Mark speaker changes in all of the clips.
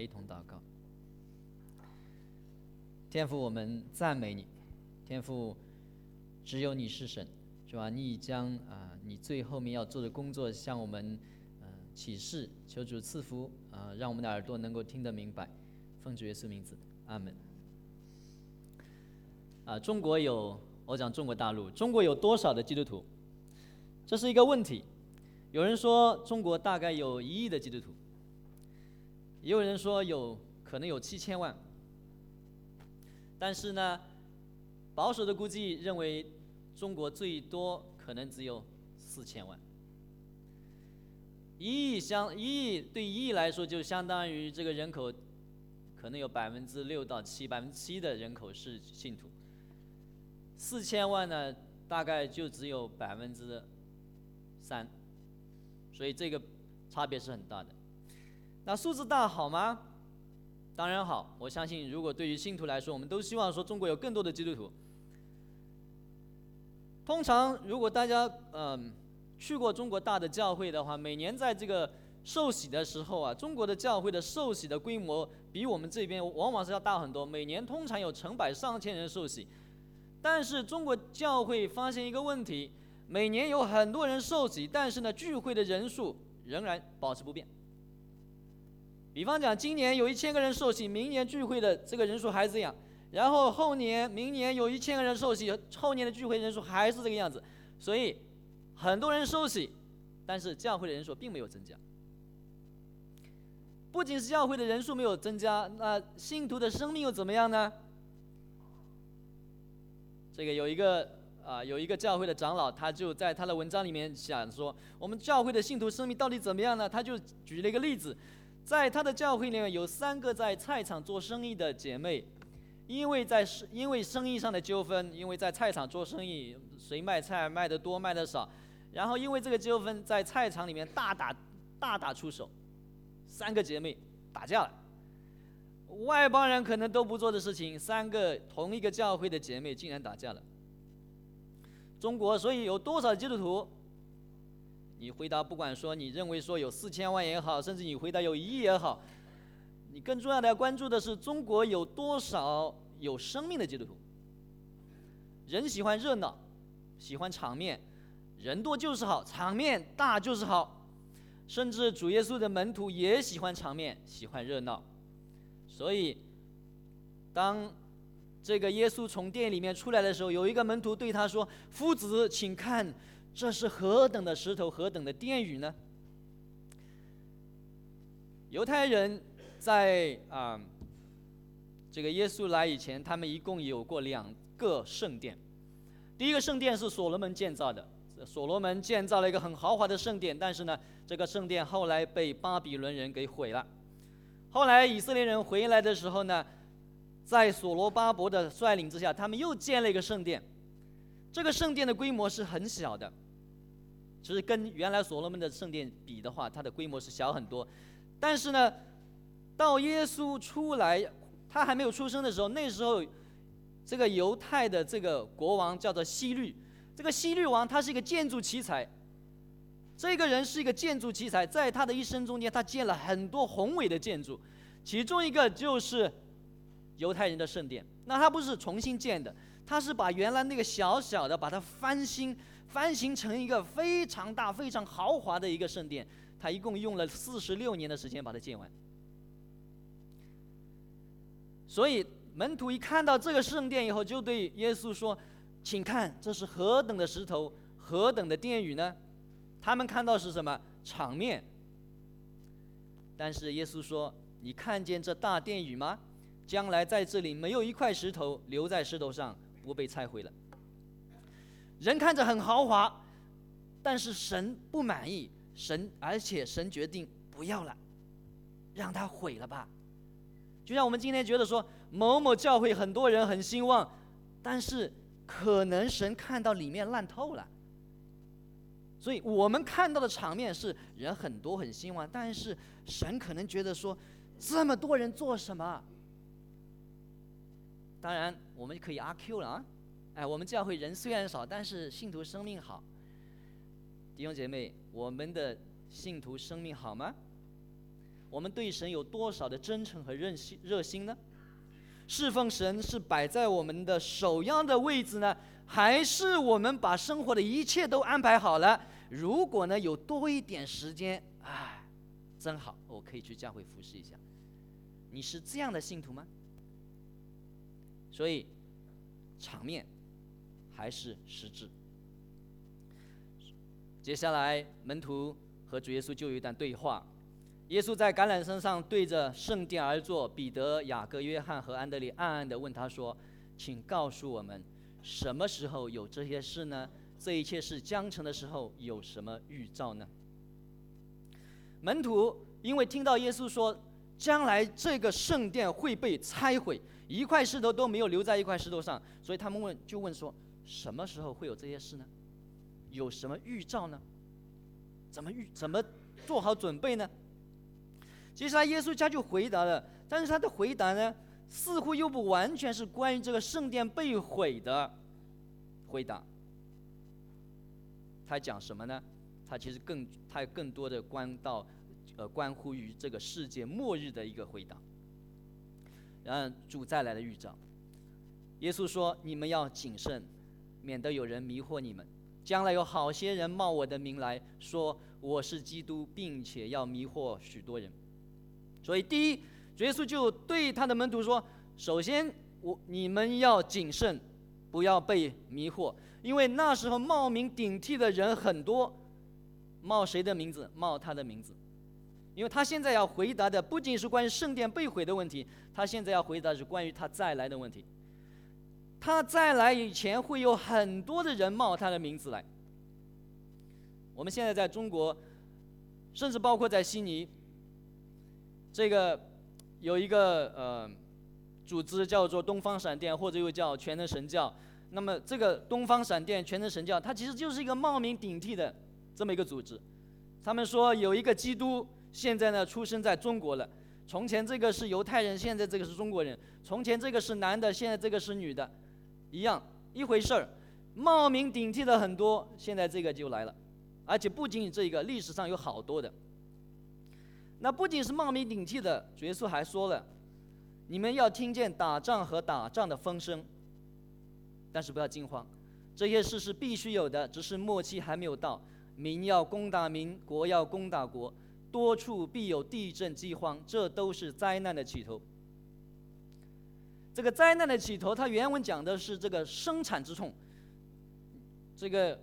Speaker 1: 来一同祷告。天父，我们赞美你，天父，只有你是神，是吧？你已将啊，你最后面要做的工作向我们呃启示，求主赐福啊，让我们的耳朵能够听得明白。奉主耶稣名字，阿门。啊，中国有，我讲中国大陆，中国有多少的基督徒？这是一个问题。有人说中国大概有一亿的基督徒，也有人说有可能有七千万。但是呢，保守的估计认为，中国最多可能只有四千万。一亿相一亿对一亿来说，就相当于这个人口，可能有百分之六到七，百分之七的人口是信徒。四千万呢，大概就只有百分之三，所以这个差别是很大的。那数字大好吗？当然好，我相信，如果对于信徒来说，我们都希望说中国有更多的基督徒。通常，如果大家嗯去过中国大的教会的话，每年在这个受洗的时候啊，中国的教会的受洗的规模比我们这边往往是要大很多，每年通常有成百上千人受洗。但是中国教会发现一个问题，每年有很多人受洗，但是呢，聚会的人数仍然保持不变。比方讲，今年有一千个人受洗，明年聚会的这个人数还是这样。然后后年、明年有一千个人受洗，后年的聚会人数还是这个样子。所以很多人受洗，但是教会的人数并没有增加。不仅是教会的人数没有增加，那信徒的生命又怎么样呢？这个有一个啊，有一个教会的长老，他就在他的文章里面想说，我们教会的信徒生命到底怎么样呢？他就举了一个例子。在他的教会里面有三个在菜场做生意的姐妹，因为在生因为生意上的纠纷，因为在菜场做生意，谁卖菜卖的多卖的少，然后因为这个纠纷在菜场里面大打大打出手，三个姐妹打架了。外邦人可能都不做的事情，三个同一个教会的姐妹竟然打架了。中国所以有多少基督徒？你回答，不管说你认为说有四千万也好，甚至你回答有一亿也好，你更重要的要关注的是中国有多少有生命的基督徒。人喜欢热闹，喜欢场面，人多就是好，场面大就是好，甚至主耶稣的门徒也喜欢场面，喜欢热闹。所以，当这个耶稣从店里面出来的时候，有一个门徒对他说：“夫子，请看。”这是何等的石头，何等的殿宇呢？犹太人在啊，这个耶稣来以前，他们一共有过两个圣殿。第一个圣殿是所罗门建造的，所罗门建造了一个很豪华的圣殿，但是呢，这个圣殿后来被巴比伦人给毁了。后来以色列人回来的时候呢，在所罗巴伯的率领之下，他们又建了一个圣殿。这个圣殿的规模是很小的，其实跟原来所罗门的圣殿比的话，它的规模是小很多。但是呢，到耶稣出来，他还没有出生的时候，那时候这个犹太的这个国王叫做希律，这个希律王他是一个建筑奇才。这个人是一个建筑奇才，在他的一生中间，他建了很多宏伟的建筑，其中一个就是犹太人的圣殿。那他不是重新建的。他是把原来那个小小的，把它翻新，翻新成一个非常大、非常豪华的一个圣殿。他一共用了四十六年的时间把它建完。所以门徒一看到这个圣殿以后，就对耶稣说：“请看，这是何等的石头，何等的殿宇呢？”他们看到是什么场面？但是耶稣说：“你看见这大殿宇吗？将来在这里没有一块石头留在石头上。”不被拆毁了。人看着很豪华，但是神不满意，神而且神决定不要了，让他毁了吧。就像我们今天觉得说某某教会很多人很兴旺，但是可能神看到里面烂透了，所以我们看到的场面是人很多很兴旺，但是神可能觉得说这么多人做什么？当然，我们就可以阿 Q 了啊！哎，我们教会人虽然少，但是信徒生命好。弟兄姐妹，我们的信徒生命好吗？我们对神有多少的真诚和热心热心呢？侍奉神是摆在我们的首要的位置呢，还是我们把生活的一切都安排好了？如果呢有多一点时间，哎，真好，我可以去教会服侍一下。你是这样的信徒吗？所以，场面还是实质。接下来，门徒和主耶稣就有一段对话。耶稣在橄榄山上对着圣殿而坐，彼得、雅各、约翰和安德烈暗暗地问他说：“请告诉我们，什么时候有这些事呢？这一切事将成的时候有什么预兆呢？”门徒因为听到耶稣说将来这个圣殿会被拆毁，一块石头都没有留在一块石头上，所以他们问就问说：“什么时候会有这些事呢？有什么预兆呢？怎么预怎么做好准备呢？”接下来，耶稣家就回答了，但是他的回答呢，似乎又不完全是关于这个圣殿被毁的回答。他讲什么呢？他其实更，他更多的关到，呃，关乎于这个世界末日的一个回答。然后主再来的预兆，耶稣说：“你们要谨慎，免得有人迷惑你们。将来有好些人冒我的名来说我是基督，并且要迷惑许多人。”所以，第一，耶稣就对他的门徒说：“首先，我你们要谨慎，不要被迷惑，因为那时候冒名顶替的人很多。冒谁的名字？冒他的名字。因为他现在要回答的不仅是关于圣殿被毁的问题，他现在要回答是关于他再来的问题。他再来以前，会有很多的人冒他的名字来。我们现在在中国，甚至包括在悉尼。”这个有一个呃组织叫做东方闪电，或者又叫全能神教。那么这个东方闪电全能神教，它其实就是一个冒名顶替的这么一个组织。他们说有一个基督，现在呢出生在中国了。从前这个是犹太人，现在这个是中国人。从前这个是男的，现在这个是女的，一样一回事儿。冒名顶替的很多，现在这个就来了，而且不仅仅这一个，历史上有好多的。那不仅是冒名顶替的，耶稣还说了：“你们要听见打仗和打仗的风声，但是不要惊慌，这些事是必须有的，只是末期还没有到。民要攻打民，国要攻打国，多处必有地震、饥荒，这都是灾难的起头。这个灾难的起头，它原文讲的是这个生产之痛。这个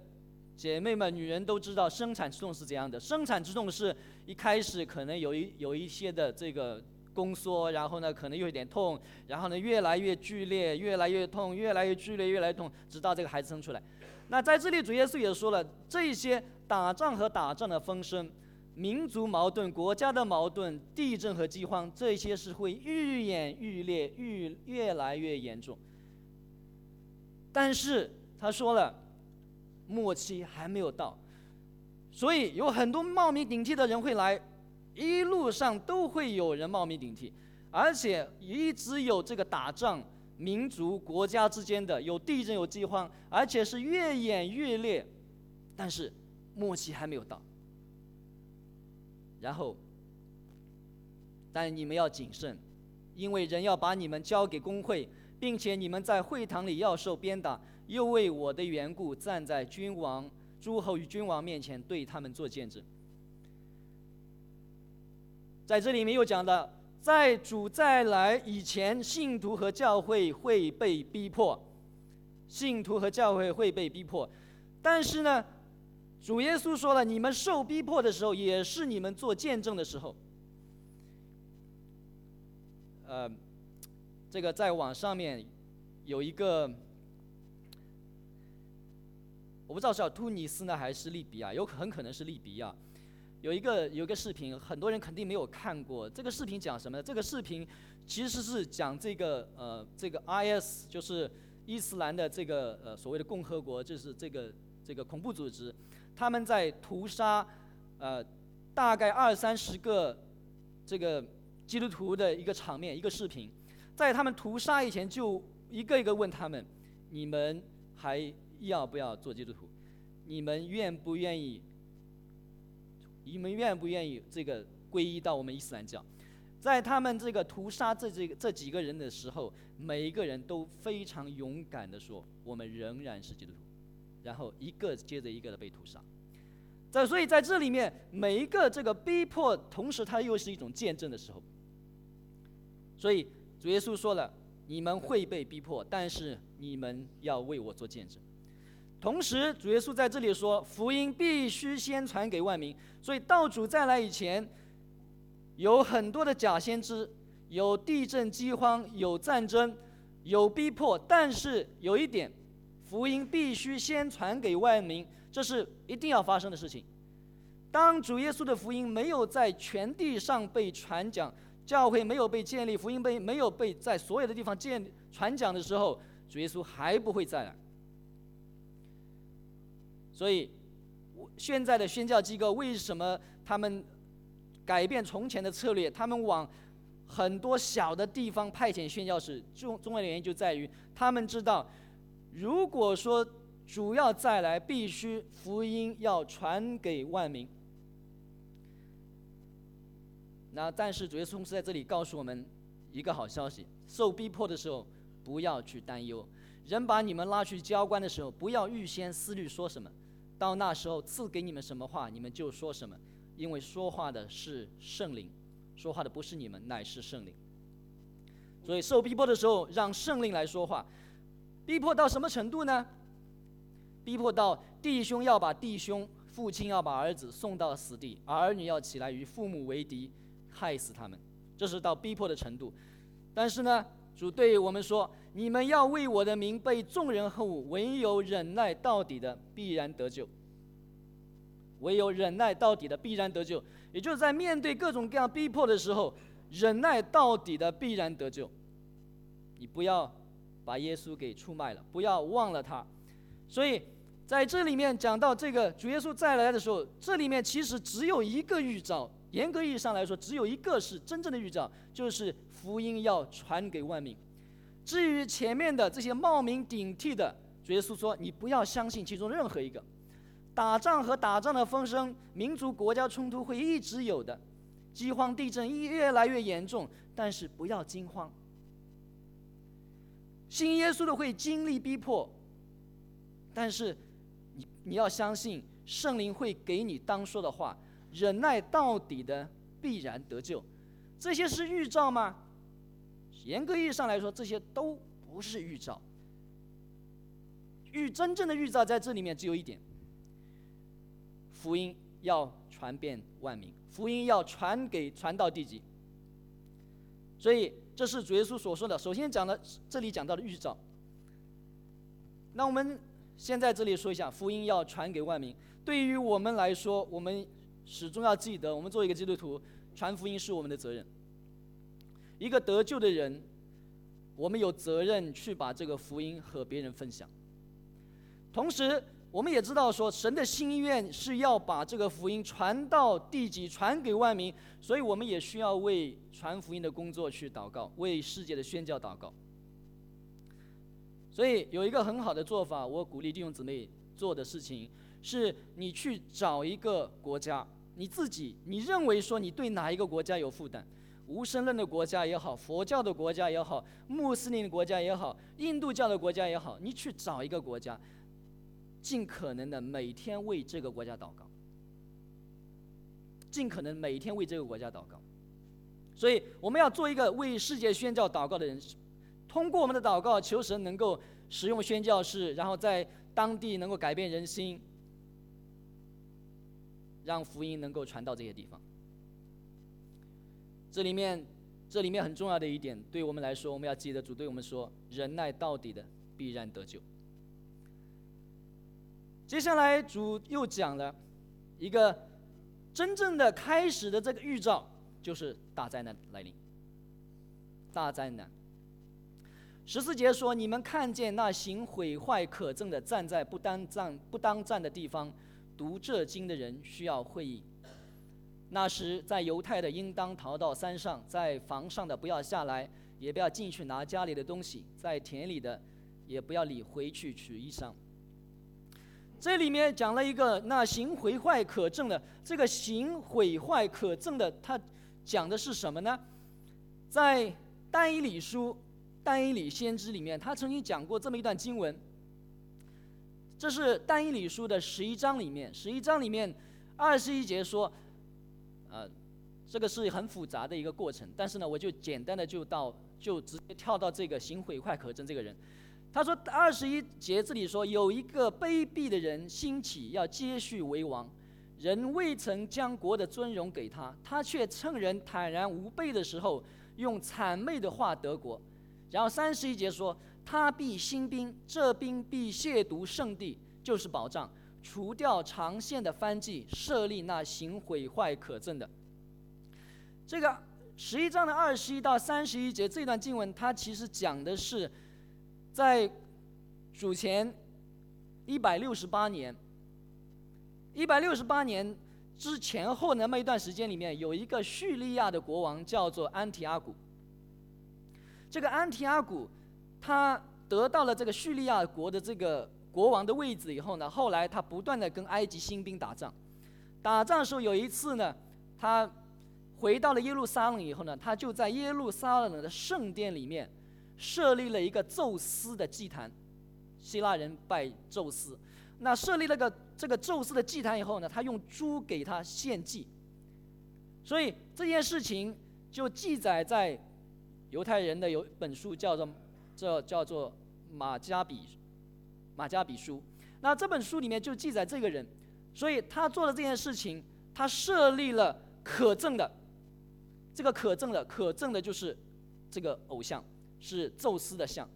Speaker 1: 姐妹们、女人都知道，生产之痛是怎样的？生产之痛是。一开始可能有一有一些的这个宫缩，然后呢可能又有点痛，然后呢越来越剧烈，越来越痛，越来越剧烈，越来越痛，直到这个孩子生出来。那在这里主耶稣也说了，这些打仗和打仗的风声，民族矛盾、国家的矛盾、地震和饥荒，这些是会愈演愈烈，愈越来越严重。但是他说了，末期还没有到。所以有很多冒名顶替的人会来，一路上都会有人冒名顶替，而且一直有这个打仗、民族、国家之间的有地震、有饥荒，而且是越演越烈，但是末期还没有到。然后，但你们要谨慎，因为人要把你们交给工会，并且你们在会堂里要受鞭打，又为我的缘故站在君王。诸侯与君王面前对他们做见证，在这里面又讲到，在主再来以前，信徒和教会会被逼迫，信徒和教会会被逼迫，但是呢，主耶稣说了，你们受逼迫的时候，也是你们做见证的时候。呃，这个在网上面有一个。我不知道是叫突尼斯呢还是利比亚，有很可能是利比亚。有一个有一个视频，很多人肯定没有看过。这个视频讲什么呢？这个视频其实是讲这个呃这个 IS 就是伊斯兰的这个呃所谓的共和国，就是这个这个恐怖组织，他们在屠杀呃大概二三十个这个基督徒的一个场面，一个视频。在他们屠杀以前，就一个一个问他们：你们还？要不要做基督徒？你们愿不愿意？你们愿不愿意这个皈依到我们伊斯兰教。在他们这个屠杀这这这几个人的时候，每一个人都非常勇敢的说：“我们仍然是基督徒。”然后一个接着一个的被屠杀。在所以在这里面，每一个这个逼迫，同时它又是一种见证的时候。所以主耶稣说了：“你们会被逼迫，但是你们要为我做见证。”同时，主耶稣在这里说：“福音必须先传给万民。”所以道主再来以前。有很多的假先知，有地震、饥荒，有战争，有逼迫，但是有一点，福音必须先传给万民，这是一定要发生的事情。当主耶稣的福音没有在全地上被传讲，教会没有被建立，福音被没有被在所有的地方建传讲的时候，主耶稣还不会再来。所以，现在的宣教机构为什么他们？改变从前的策略，他们往很多小的地方派遣宣教士。重重要的原因就在于，他们知道，如果说主要再来，必须福音要传给万民。那但是主耶稣同时在这里告诉我们一个好消息：受逼迫的时候，不要去担忧；人把你们拉去交官的时候，不要预先思虑说什么，到那时候赐给你们什么话，你们就说什么。因为说话的是圣灵，说话的不是你们，乃是圣灵。所以受逼迫的时候，让圣灵来说话。逼迫到什么程度呢？逼迫到弟兄要把弟兄，父亲要把儿子送到死地，儿女要起来与父母为敌，害死他们。这是到逼迫的程度。但是呢，主对我们说：“你们要为我的名被众人恨恶，唯有忍耐到底的，必然得救。”唯有忍耐到底的，必然得救。也就是在面对各种各样逼迫的时候，忍耐到底的，必然得救。你不要把耶稣给出卖了，不要忘了他。所以在这里面讲到这个主耶稣再来的时候，这里面其实只有一个预兆。严格意义上来说，只有一个是真正的预兆，就是福音要传给万民。至于前面的这些冒名顶替的，主耶稣说：“你不要相信其中任何一个。”打仗和打仗的风声，民族国家冲突会一直有的，饥荒、地震越来越严重，但是不要惊慌。信耶稣的会经历逼迫，但是你你要相信圣灵会给你当说的话，忍耐到底的必然得救。这些是预兆吗？严格意义上来说，这些都不是预兆。预真正的预兆在这里面只有一点。福音要传遍万民，福音要传给传到地极。所以这是主耶稣所说的。首先讲的这里讲到的预兆。那我们先在这里说一下，福音要传给万民。对于我们来说，我们始终要记得，我们做一个基督徒，传福音是我们的责任。一个得救的人，我们有责任去把这个福音和别人分享。同时，我们也知道说，神的心愿是要把这个福音传到地极，传给万民，所以我们也需要为传福音的工作去祷告，为世界的宣教祷告。所以有一个很好的做法，我鼓励弟兄姊妹做的事情，是你去找一个国家，你自己你认为说你对哪一个国家有负担，无神论的国家也好，佛教的国家也好，穆斯林的国家也好，印度教的国家也好，你去找一个国家。尽可能的每天为这个国家祷告，尽可能每天为这个国家祷告，所以我们要做一个为世界宣教祷告的人，通过我们的祷告，求神能够使用宣教士，然后在当地能够改变人心，让福音能够传到这些地方。这里面，这里面很重要的一点，对我们来说，我们要记得主对我们说：忍耐到底的，必然得救。接下来主又讲了一个真正的开始的这个预兆，就是大灾难来临。大灾难。十四节说：“你们看见那行毁坏可憎的站在不当站不当站的地方，读这经的人需要会意。那时在犹太的应当逃到山上，在房上的不要下来，也不要进去拿家里的东西，在田里的也不要理回去取衣裳。”这里面讲了一个那行毁坏可证的，这个行毁坏可证的，它讲的是什么呢？在但以理书、但以理先知里面，他曾经讲过这么一段经文。这是但以理书的十一章里面，十一章里面二十一节说，呃，这个是很复杂的一个过程，但是呢，我就简单的就到就直接跳到这个行毁坏可证这个人。他说二十一节这里说有一个卑鄙的人兴起要接续为王，人未曾将国的尊荣给他，他却趁人坦然无备的时候，用谄媚的话得国。然后三十一节说。他必兴兵，这兵必亵渎圣地，就是保障，除掉长线的藩纪，设立那行毁坏可憎的。这个十一章的二十一到三十一节这段经文，它其实讲的是，在主前一百六十八年，一百六十八年之前后那么一段时间里面，有一个叙利亚的国王叫做安提阿古。这个安提阿古。他得到了这个叙利亚国的这个国王的位置以后呢，后来他不断的跟埃及新兵打仗，打仗的时候有一次呢，他回到了耶路撒冷以后呢，他就在耶路撒冷的圣殿里面设立了一个宙斯的祭坛，希腊人拜宙斯，那设立了个这个宙斯的祭坛以后呢，他用猪给他献祭，所以这件事情就记载在犹太人的有本书叫做。这叫做马加比马加比书，那这本书里面就记载这个人，所以他做的这件事情，他设立了可证的，这个可证的可证的就是这个偶像。是宙斯的像，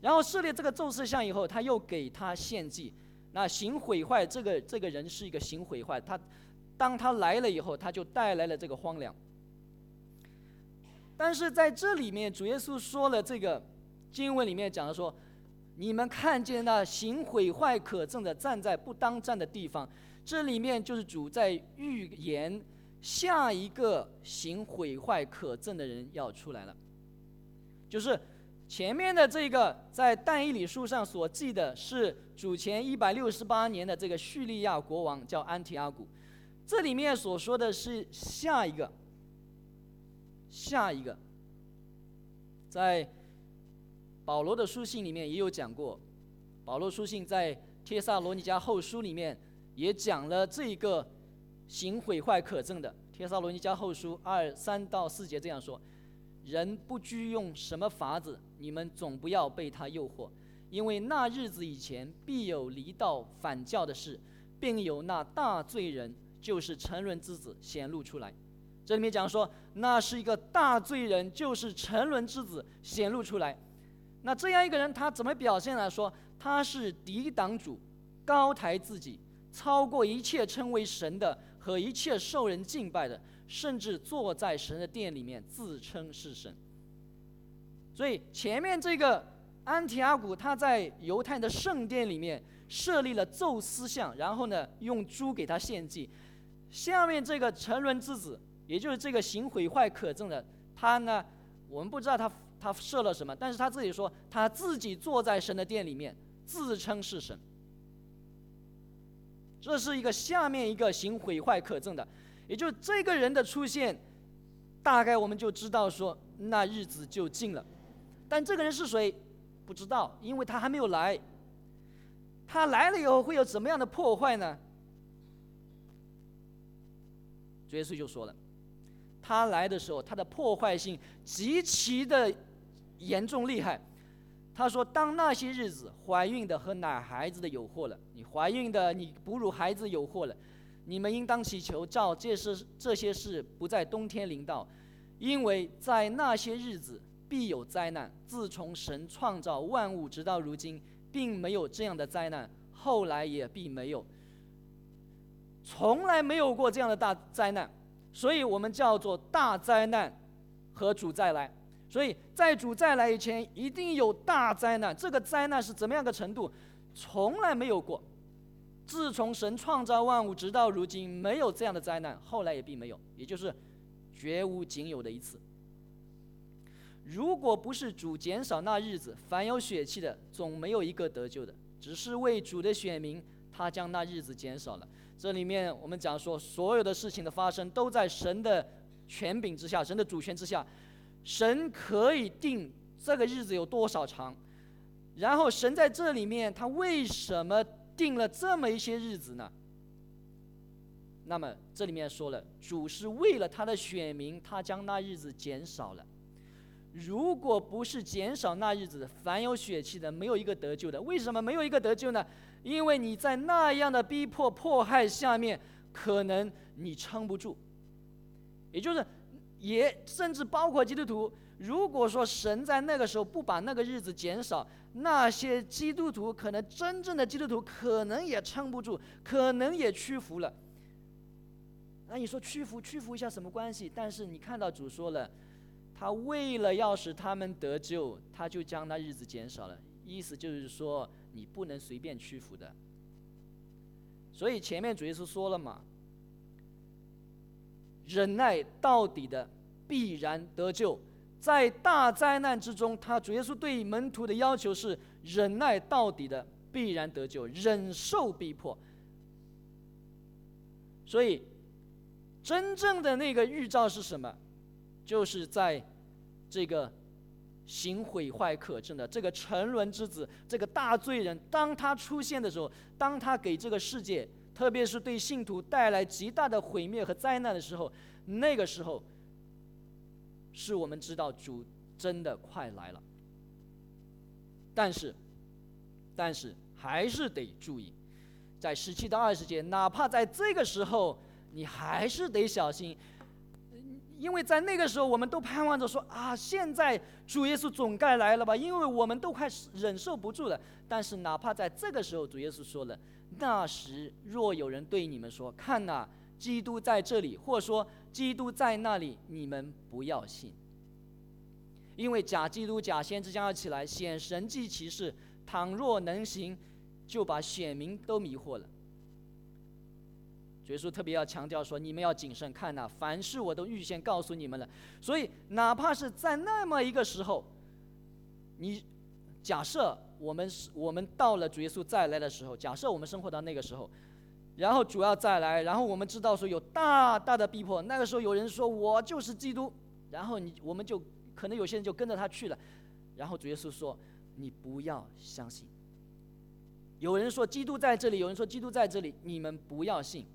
Speaker 1: 然后设立这个宙斯像以后，他又给他献祭，那行毁坏这个这个人是一个行毁坏，他当他来了以后，他就带来了这个荒凉。但是在这里面，主耶稣说了这个经文里面讲的说，你们看见那行毁坏可憎的站在不当站的地方，这里面就是主在预言下一个行毁坏可憎的人要出来了，就是前面的这个在但以理书上所记的是主前一百六十八年的这个叙利亚国王叫安提阿古，这里面所说的是下一个。下一个，在保罗的书信里面也有讲过，保罗书信在帖萨罗尼迦后书里面也讲了这个行毁坏可憎的。帖萨罗尼迦后书二三到四节这样说：人不拘用什么法子，你们总不要被他诱惑，因为那日子以前必有离道反教的事，并有那大罪人，就是沉沦之子显露出来。这里面讲说，那是一个大罪人，就是沉沦之子显露出来。那这样一个人，他怎么表现来说？他是抵挡主，高抬自己，超过一切称为神的和一切受人敬拜的，甚至坐在神的殿里面自称是神。所以前面这个安提阿古，他在犹太的圣殿里面设立了宙斯像，然后呢用猪给他献祭。下面这个沉沦之子。也就是这个行毁坏可证的，他呢，我们不知道他他设了什么，但是他自己说他自己坐在神的殿里面，自称是神。这是一个下面一个行毁坏可证的，也就这个人的出现，大概我们就知道说那日子就近了。但这个人是谁，不知道，因为他还没有来。他来了以后会有怎么样的破坏呢？主耶稣就说了。他来的时候，他的破坏性极其的严重厉害。他说：“当那些日子，怀孕的和奶孩子的有祸了。你怀孕的，你哺乳孩子有祸了。你们应当祈求，照这事这些事不在冬天临到，因为在那些日子必有灾难。自从神创造万物直到如今，并没有这样的灾难，后来也必没有，从来没有过这样的大灾难。”所以我们叫做大灾难和主再来。所以在主再来以前，一定有大灾难。这个灾难是怎么样的程度？从来没有过。自从神创造万物直到如今，没有这样的灾难，后来也并没有，也就是绝无仅有的一次。如果不是主减少那日子，凡有血气的总没有一个得救的。只是为主的选民，他将那日子减少了。这里面我们讲说，所有的事情的发生都在神的权柄之下，神的主权之下，神可以定这个日子有多少长。然后神在这里面，他为什么定了这么一些日子呢？那么这里面说了，主是为了他的选民，他将那日子减少了。如果不是减少那日子，凡有血气的没有一个得救的。为什么没有一个得救呢？因为你在那样的逼迫迫害下面，可能你撑不住。也就是，也甚至包括基督徒。如果说神在那个时候不把那个日子减少，那些基督徒可能真正的基督徒可能也撑不住，可能也屈服了。那你说屈服屈服一下什么关系？但是你看到主说了。他为了要使他们得救，他就将那日子减少了。意思就是说，你不能随便屈服的。所以前面主耶稣说了嘛，忍耐到底的必然得救。在大灾难之中，他主耶稣对门徒的要求是忍耐到底的必然得救，忍受逼迫。所以，真正的那个预兆是什么？就是在。这个行毁坏可证的这个沉沦之子，这个大罪人，当他出现的时候，当他给这个世界，特别是对信徒带来极大的毁灭和灾难的时候，那个时候，是我们知道主真的快来了。但是，但是还是得注意，在十七到二十节，哪怕在这个时候，你还是得小心。因为在那个时候，我们都盼望着说啊，现在主耶稣总该来了吧？因为我们都快忍受不住了。但是哪怕在这个时候，主耶稣说了：“那时若有人对你们说，看呐，基督在这里，或说基督在那里，你们不要信，因为假基督、假先知将要起来显神迹奇事，倘若能行，就把选民都迷惑了。”耶稣特别要强调说：“你们要谨慎看呐，凡事我都预先告诉你们了。所以，哪怕是在那么一个时候，你假设我们是我们到了主耶稣再来的时候，假设我们生活到那个时候，然后主要再来，然后我们知道说有大大的逼迫，那个时候有人说我就是基督，然后你我们就可能有些人就跟着他去了，然后主耶稣说你不要相信。有人说基督在这里，有人说基督在这里，你们不要信。”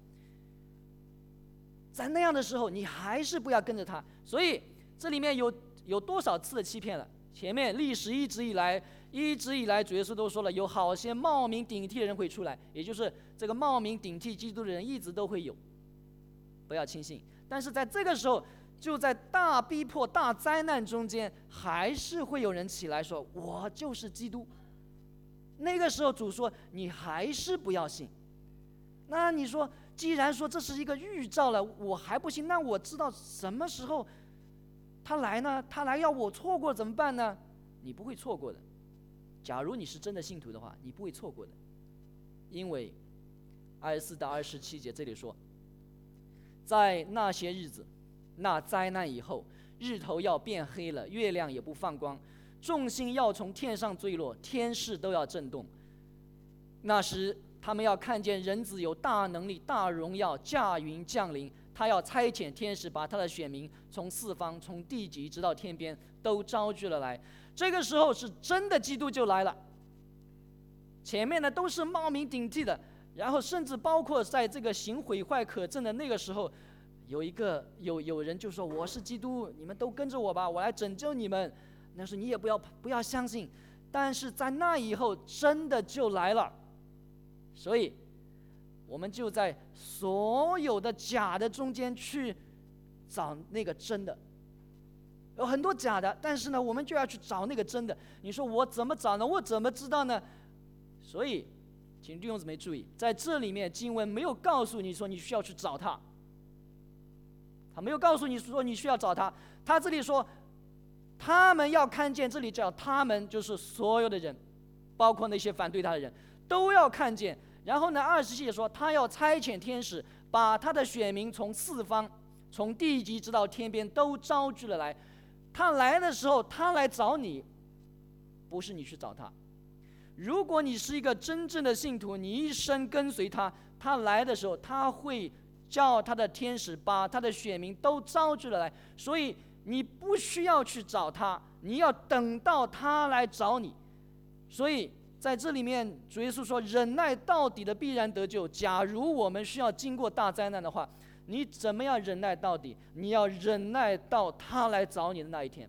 Speaker 1: 在那样的时候，你还是不要跟着他。所以这里面有有多少次的欺骗了？前面历史一直以来，一直以来，主耶稣都说了，有好些冒名顶替的人会出来，也就是这个冒名顶替基督的人一直都会有，不要轻信。但是在这个时候，就在大逼迫、大灾难中间，还是会有人起来说：“我就是基督。”那个时候，主说：“你还是不要信。”那你说？既然说这是一个预兆了，我还不信，那我知道什么时候他来呢？他来要我错过怎么办呢？你不会错过的。假如你是真的信徒的话，你不会错过的，因为二十四到二十七节这里说，在那些日子，那灾难以后，日头要变黑了，月亮也不放光，众星要从天上坠落，天势都要震动。那时。他们要看见人子有大能力、大荣耀，驾云降临。他要差遣天使，把他的选民从四方、从地极直到天边都招聚了来。这个时候是真的，基督就来了。前面呢都是冒名顶替的，然后甚至包括在这个行毁坏可证的那个时候，有一个有有人就说我是基督，你们都跟着我吧，我来拯救你们。那时候你也不要不要相信，但是在那以后真的就来了。所以，我们就在所有的假的中间去找那个真的。有很多假的，但是呢，我们就要去找那个真的。你说我怎么找呢？我怎么知道呢？所以，请弟兄姊妹注意，在这里面经文没有告诉你说你需要去找他，他没有告诉你说你需要找他。他这里说，他们要看见，这里叫他们就是所有的人，包括那些反对他的人。都要看见，然后呢？二十节说，他要差遣天使，把他的选民从四方、从地极直到天边都招聚了来。他来的时候，他来找你，不是你去找他。如果你是一个真正的信徒，你一生跟随他，他来的时候，他会叫他的天使把他的选民都招聚了来。所以你不需要去找他，你要等到他来找你。所以在这里面，主耶稣说：“忍耐到底的必然得救。”假如我们需要经过大灾难的话，你怎么样忍耐到底？你要忍耐到他来找你的那一天，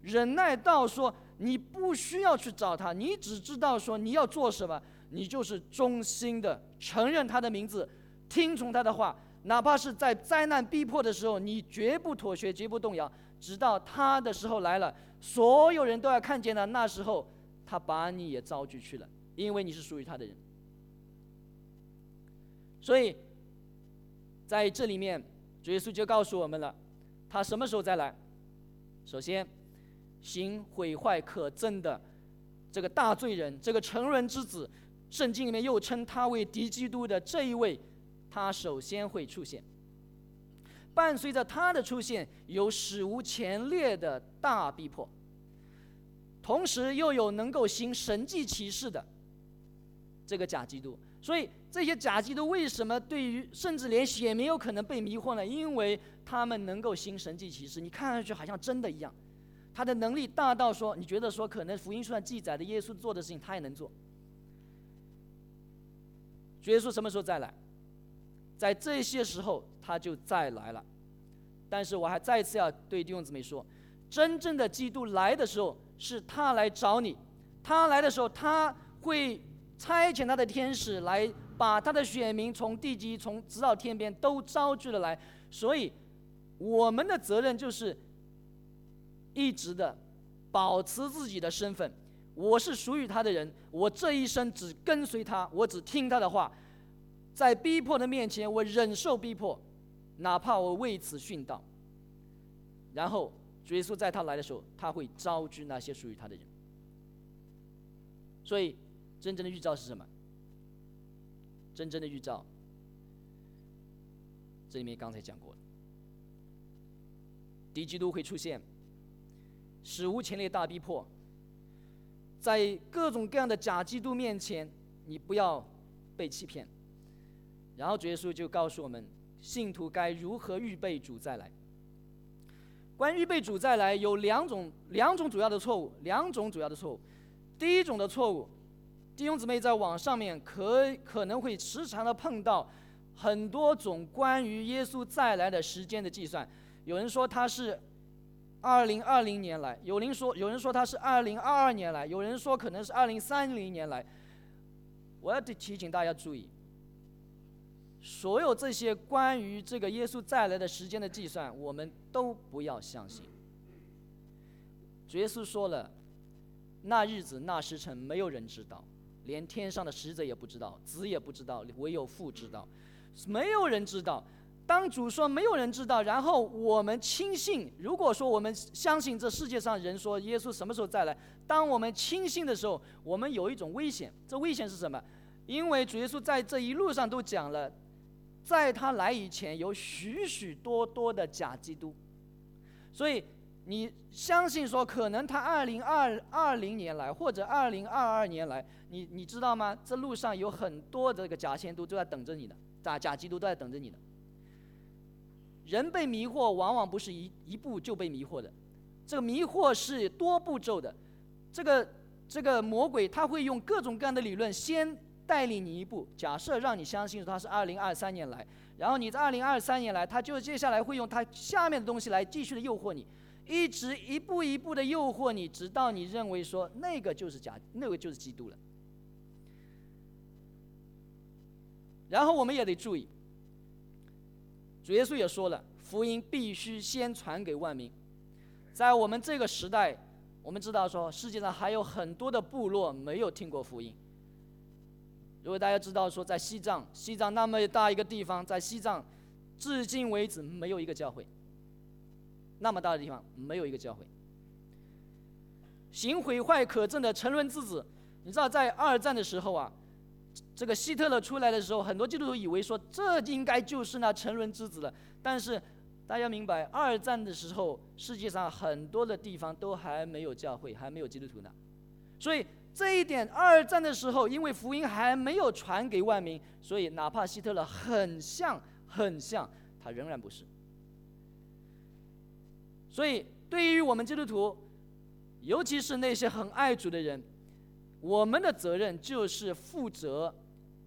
Speaker 1: 忍耐到说你不需要去找他，你只知道说你要做什么，你就是忠心的承认他的名字，听从他的话，哪怕是在灾难逼迫的时候，你绝不妥协，绝不动摇，直到他的时候来了，所有人都要看见了那时候，他把你也招聚去了，因为你是属于他的人，所以。在这里面，主耶稣就告诉我们了，他什么时候再来？首先，行毁坏可憎的这个大罪人，这个成人之子，圣经里面又称他为敌基督的这一位，他首先会出现。伴随着他的出现，有史无前例的大逼迫，同时又有能够行神迹奇事的这个假基督。所以这些假基督为什么对于甚至连血没有可能被迷惑呢？因为他们能够行神迹奇事，你看上去好像真的一样，他的能力大到说，你觉得说可能福音书上记载的耶稣做的事情他也能做。耶稣什么时候再来？在这些时候他就再来了。但是我还再次要对弟兄姊妹说，真正的基督来的时候是他来找你，他来的时候他会。差遣他的天使来把他的选民从地极从直到天边都招聚了来，所以我们的责任就是一直的保持自己的身份。我是属于他的人，我这一生只跟随他，我只听他的话。在逼迫的面前，我忍受逼迫，哪怕我为此殉道。然后耶稣在他来的时候，他会招聚那些属于他的人。所以。真正的预兆是什么？真正的预兆，这里面刚才讲过了，敌基督会出现，史无前例大逼迫，在各种各样的假基督面前，你不要被欺骗。然后主耶稣就告诉我们，信徒该如何预备主再来。关于预备主再来，有两种两种主要的错误，两种主要的错误。第一种的错误。弟兄姊妹在网上面可可能会时常的碰到很多种关于耶稣再来的时间的计算，有人说他是二零二零年来，有人说有人说他是二零二二年来，有人说可能是二零三零年来。我要提醒大家注意，所有这些关于这个耶稣再来的时间的计算，我们都不要相信。主耶稣说了，那日子那时辰，没有人知道。连天上的使者也不知道，子也不知道，唯有父知道，没有人知道。当主说没有人知道，然后我们轻信。如果说我们相信这世界上人说耶稣什么时候再来，当我们轻信的时候，我们有一种危险。这危险是什么？因为主耶稣在这一路上都讲了，在他来以前有许许多多的假基督，所以。你相信说可能他二零二二零年来或者二零二二年来，你你知道吗？这路上有很多这个假先都都在等着你的，假假基督都在等着你的。人被迷惑往往不是一一步就被迷惑的，这个迷惑是多步骤的。这个这个魔鬼他会用各种各样的理论先带领你一步，假设让你相信他是二零二三年来，然后你在二零二三年来，他就接下来会用他下面的东西来继续的诱惑你。一直一步一步的诱惑你，直到你认为说那个就是假，那个就是基督了。然后我们也得注意，主耶稣也说了，福音必须先传给万民。在我们这个时代，我们知道说世界上还有很多的部落没有听过福音。如果大家知道说在西藏，西藏那么大一个地方，在西藏，至今为止没有一个教会。那么大的地方没有一个教会，行毁坏可憎的沉沦之子，你知道在二战的时候啊，这个希特勒出来的时候，很多基督徒以为说这应该就是那沉沦之子了。但是大家明白，二战的时候世界上很多的地方都还没有教会，还没有基督徒呢。所以这一点，二战的时候，因为福音还没有传给万民，所以哪怕希特勒很像很像，他仍然不是。所以，对于我们基督徒，尤其是那些很爱主的人，我们的责任就是负责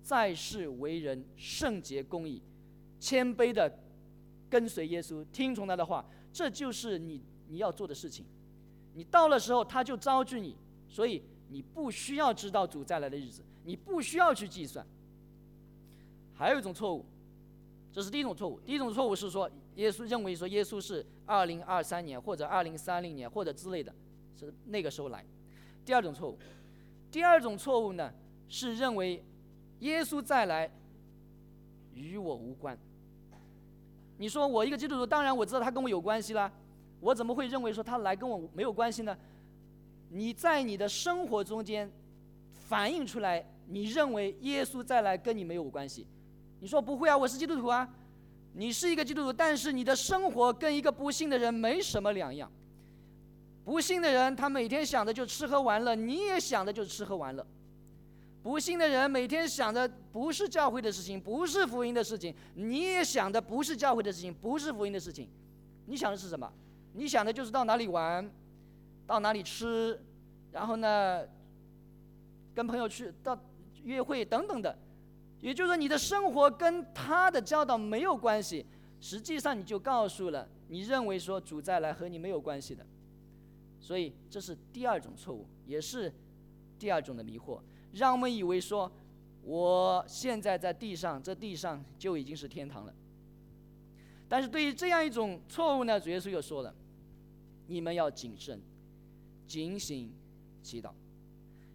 Speaker 1: 在世为人圣洁、公义、谦卑的跟随耶稣，听从他的话，这就是你你要做的事情。你到了时候，他就招聚你，所以。你不需要知道主再来的日子，你不需要去计算。还有一种错误，这是第一种错误。第一种错误是说，耶稣认为说耶稣是二零二三年或者二零三零年或者之类的，是那个时候来。第二种错误，第二种错误呢是认为耶稣再来与我无关。你说我一个基督徒，当然我知道他跟我有关系啦，我怎么会认为说他来跟我没有关系呢？你在你的生活中间反映出来，你认为耶稣再来跟你没有关系？你说不会啊，我是基督徒啊。你是一个基督徒，但是你的生活跟一个不幸的人没什么两样。不幸的人他每天想的就吃喝玩乐，你也想的就是吃喝玩乐。不幸的人每天想的不是教会的事情，不是福音的事情，你也想的不是教会的事情，不是福音的事情。你想的是什么？你想的就是到哪里玩。到哪里吃，然后呢，跟朋友去到约会等等的，也就是说你的生活跟他的教导没有关系，实际上你就告诉了你认为说主再来和你没有关系的，所以这是第二种错误，也是第二种的迷惑，让我们以为说我现在在地上，这地上就已经是天堂了。但是对于这样一种错误呢，主耶稣又说了，你们要谨慎。警醒，祈祷，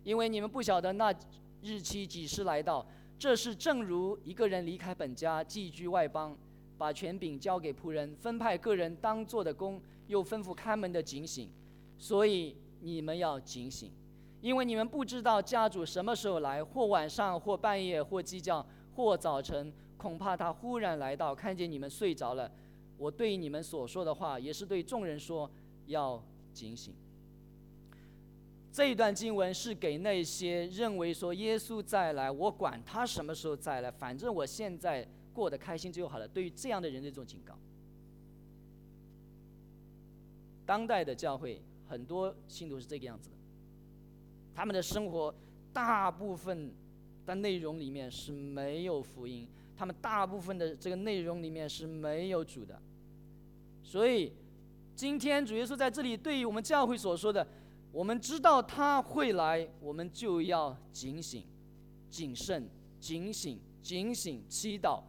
Speaker 1: 因为你们不晓得那日期几时来到。这是正如一个人离开本家，寄居外邦，把权柄交给仆人，分派个人当做的工，又吩咐看门的警醒。所以你们要警醒，因为你们不知道家主什么时候来，或晚上，或半夜，或鸡叫，或早晨，恐怕他忽然来到，看见你们睡着了。我对你们所说的话，也是对众人说，要警醒。这一段经文是给那些认为说耶稣再来，我管他什么时候再来，反正我现在过得开心就好了。对于这样的人的一种警告。当代的教会很多信徒是这个样子的，他们的生活大部分的内容里面是没有福音，他们大部分的这个内容里面是没有主的。所以，今天主耶稣在这里对于我们教会所说的。我们知道他会来，我们就要警醒、谨慎、警醒、警醒、祈祷。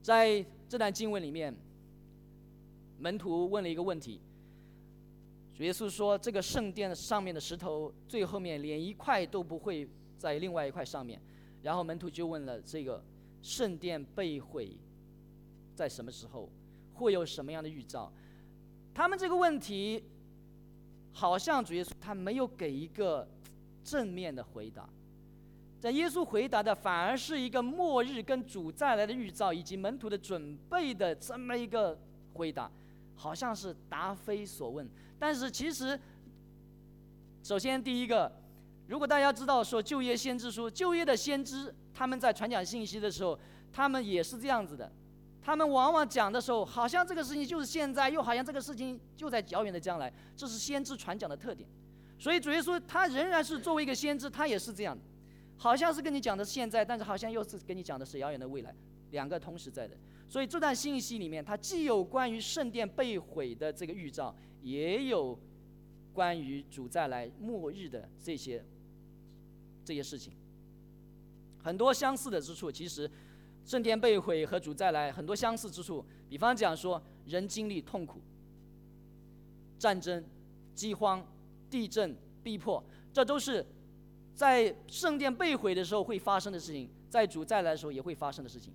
Speaker 1: 在这段经文里面，门徒问了一个问题：主耶稣说，这个圣殿上面的石头最后面连一块都不会在另外一块上面。然后门徒就问了：这个圣殿被毁在什么时候？会有什么样的预兆？他们这个问题，好像主耶稣他没有给一个正面的回答。在耶稣回答的反而是一个末日跟主再来的预兆以及门徒的准备的这么一个回答，好像是答非所问。但是其实，首先第一个，如果大家知道说旧业先知书，旧业的先知他们在传讲信息的时候，他们也是这样子的。他们往往讲的时候，好像这个事情就是现在，又好像这个事情就在遥远的将来，这是先知传讲的特点。所以主耶稣他仍然是作为一个先知，他也是这样，好像是跟你讲的是现在，但是好像又是跟你讲的是遥远的未来，两个同时在的。所以这段信息里面，它既有关于圣殿被毁的这个预兆，也有关于主再来末日的这些这些事情，很多相似的之处，其实。圣殿被毁和主再来很多相似之处，比方讲说，人经历痛苦、战争、饥荒、地震、逼迫，这都是在圣殿被毁的时候会发生的事情，在主再来的时候也会发生的事情。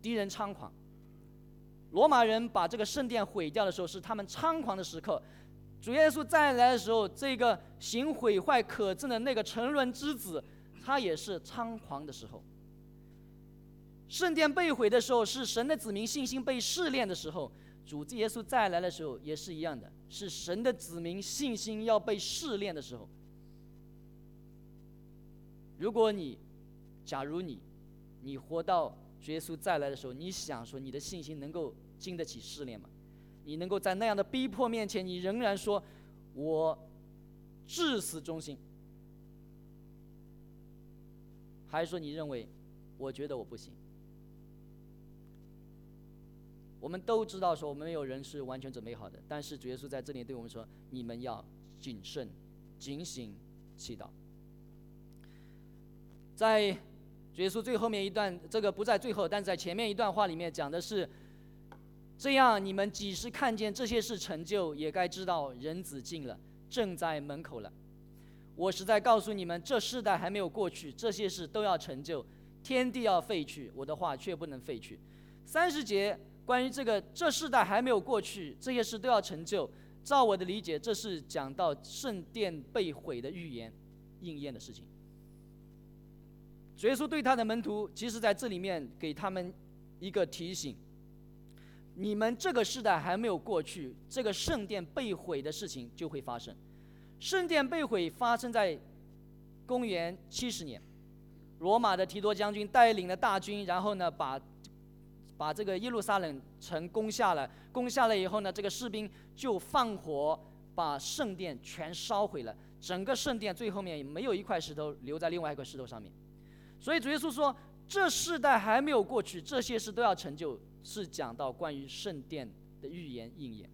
Speaker 1: 敌人猖狂，罗马人把这个圣殿毁掉的时候是他们猖狂的时刻，主耶稣再来的时候，这个行毁坏可憎的那个沉沦之子，他也是猖狂的时候。圣殿被毁的时候，是神的子民信心被试炼的时候。主耶稣再来的时候也是一样的，是神的子民信心要被试炼的时候。如果你，假如你，你活到耶稣再来的时候，你想说你的信心能够经得起试炼吗？你能够在那样的逼迫面前，你仍然说我至死忠心，还是说你认为我觉得我不行？我们都知道说，我们没有人是完全准备好的。但是主耶稣在这里对我们说：“你们要谨慎、警醒、祈祷。”在主耶稣最后面一段，这个不在最后，但在前面一段话里面讲的是：“这样，你们即使看见这些事成就，也该知道人子近了，正在门口了。我实在告诉你们，这世代还没有过去，这些事都要成就。天地要废去，我的话却不能废去。”三十节。关于这个，这世代还没有过去，这些事都要成就。照我的理解，这是讲到圣殿被毁的预言应验的事情。耶稣对他的门徒，其实在这里面给他们一个提醒：你们这个时代还没有过去，这个圣殿被毁的事情就会发生。圣殿被毁发生在公元七十年，罗马的提多将军带领了大军，然后呢把。把这个耶路撒冷城攻下了，攻下了以后呢，这个士兵就放火把圣殿全烧毁了，整个圣殿最后面没有一块石头留在另外一块石头上面。所以主耶稣说，这世代还没有过去，这些事都要成就，是讲到关于圣殿的预言应验。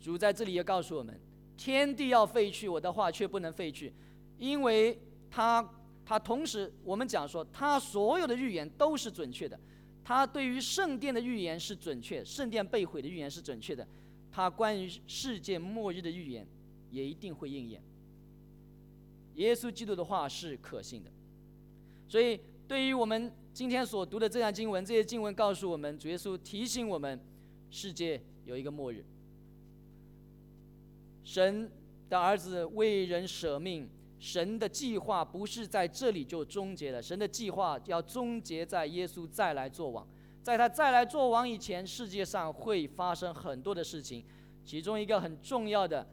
Speaker 1: 主在这里也告诉我们，天地要废去，我的话却不能废去，因为他。他同时，我们讲说，他所有的预言都是准确的。他对于圣殿的预言是准确，圣殿被毁的预言是准确的。他关于世界末日的预言也一定会应验。耶稣基督的话是可信的。所以，对于我们今天所读的这段经文，这些经文告诉我们，主耶稣提醒我们，世界有一个末日。神的儿子为人舍命。神的计划不是在这里就终结了，神的计划要终结在耶稣再来做王，在他再来做王以前，世界上会发生很多的事情，其中一个很重要的，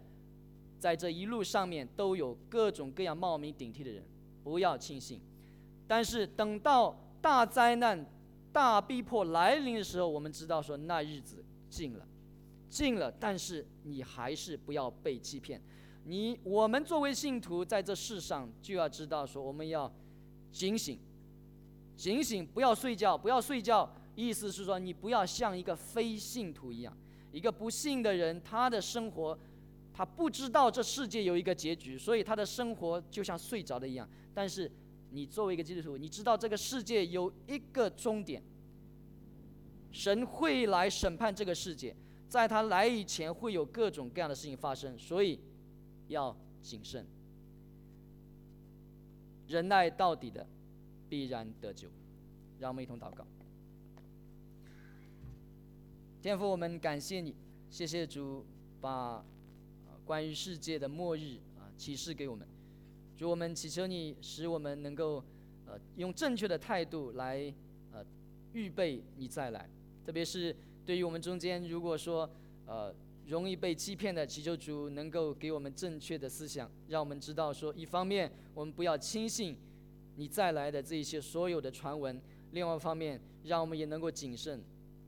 Speaker 1: 在这一路上面都有各种各样冒名顶替的人，不要轻信。但是等到大灾难、大逼迫来临的时候，我们知道说那日子近了，近了，但是你还是不要被欺骗。你我们作为信徒在这世上就要知道说我们要警醒，警醒不要睡觉，不要睡觉，意思是说你不要像一个非信徒一样，一个不信的人，他的生活他不知道这世界有一个结局，所以他的生活就像睡着的一样。但是你作为一个基督徒，你知道这个世界有一个终点，神会来审判这个世界，在他来以前会有各种各样的事情发生，所以。要谨慎，忍耐到底的，必然得救。让我们一同祷告。天父，我们感谢你，谢谢主把关于世界的末日啊启示给我们。主，我们祈求你，使我们能够呃用正确的态度来呃预备你再来。特别是对于我们中间，如果说呃。容易被欺骗的祈求主能够给我们正确的思想，让我们知道说，一方面我们不要轻信你再来的这一些所有的传闻；另外一方面，让我们也能够谨慎，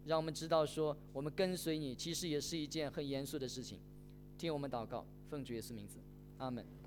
Speaker 1: 让我们知道说，我们跟随你其实也是一件很严肃的事情。听我们祷告，奉主耶稣名字，阿门。